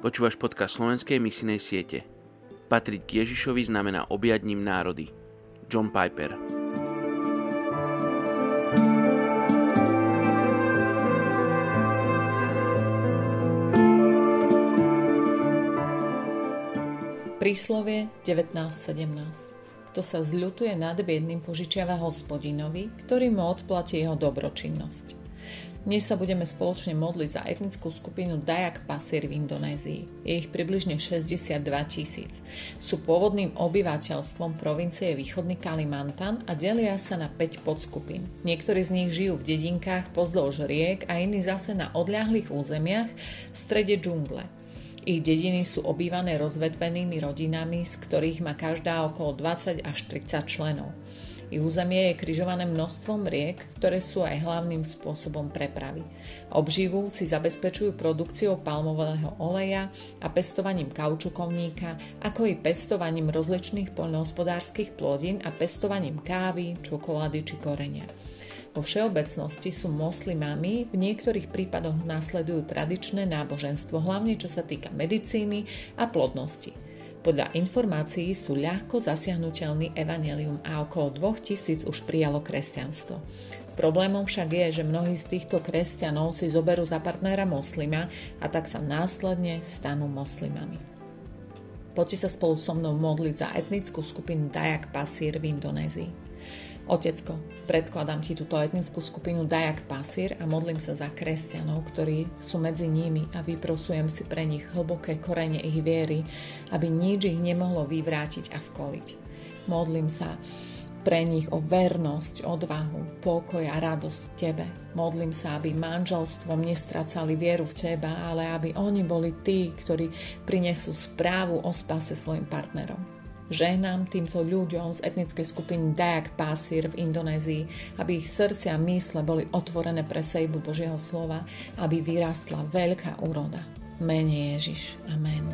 Počúvaš podcast slovenskej misinej siete. Patriť k Ježišovi znamená objať ním národy. John Piper Príslovie 19.17 Kto sa zľutuje nad biedným, požičiava hospodinovi, ktorý mu odplatí jeho dobročinnosť. Dnes sa budeme spoločne modliť za etnickú skupinu Dayak Pasir v Indonézii. Je ich približne 62 tisíc. Sú pôvodným obyvateľstvom provincie Východný Kalimantan a delia sa na 5 podskupín. Niektorí z nich žijú v dedinkách pozdĺž riek a iní zase na odľahlých územiach v strede džungle. Ich dediny sú obývané rozvetvenými rodinami, z ktorých má každá okolo 20 až 30 členov. Ich územie je križované množstvom riek, ktoré sú aj hlavným spôsobom prepravy. Obživu si zabezpečujú produkciou palmového oleja a pestovaním kaučukovníka, ako i pestovaním rozličných poľnohospodárskych plodín a pestovaním kávy, čokolády či korenia. Vo všeobecnosti sú moslimami, v niektorých prípadoch následujú tradičné náboženstvo, hlavne čo sa týka medicíny a plodnosti. Podľa informácií sú ľahko zasiahnutelný evanelium a okolo 2000 už prijalo kresťanstvo. Problémom však je, že mnohí z týchto kresťanov si zoberú za partnera moslima a tak sa následne stanú moslimami. Poďte sa spolu so mnou modliť za etnickú skupinu Dayak Pasir v Indonézii. Otecko, predkladám ti túto etnickú skupinu Dajak Pasir a modlím sa za kresťanov, ktorí sú medzi nimi a vyprosujem si pre nich hlboké korene ich viery, aby nič ich nemohlo vyvrátiť a skoliť. Modlím sa pre nich o vernosť, odvahu, pokoj a radosť v Tebe. Modlím sa, aby manželstvom nestracali vieru v Teba, ale aby oni boli tí, ktorí prinesú správu o spase svojim partnerom. Žehnám týmto ľuďom z etnickej skupiny Dayak Pasir v Indonézii, aby ich srdcia a mysle boli otvorené pre sejbu Božieho slova, aby vyrastla veľká úroda. Mene Ježiš. Amen.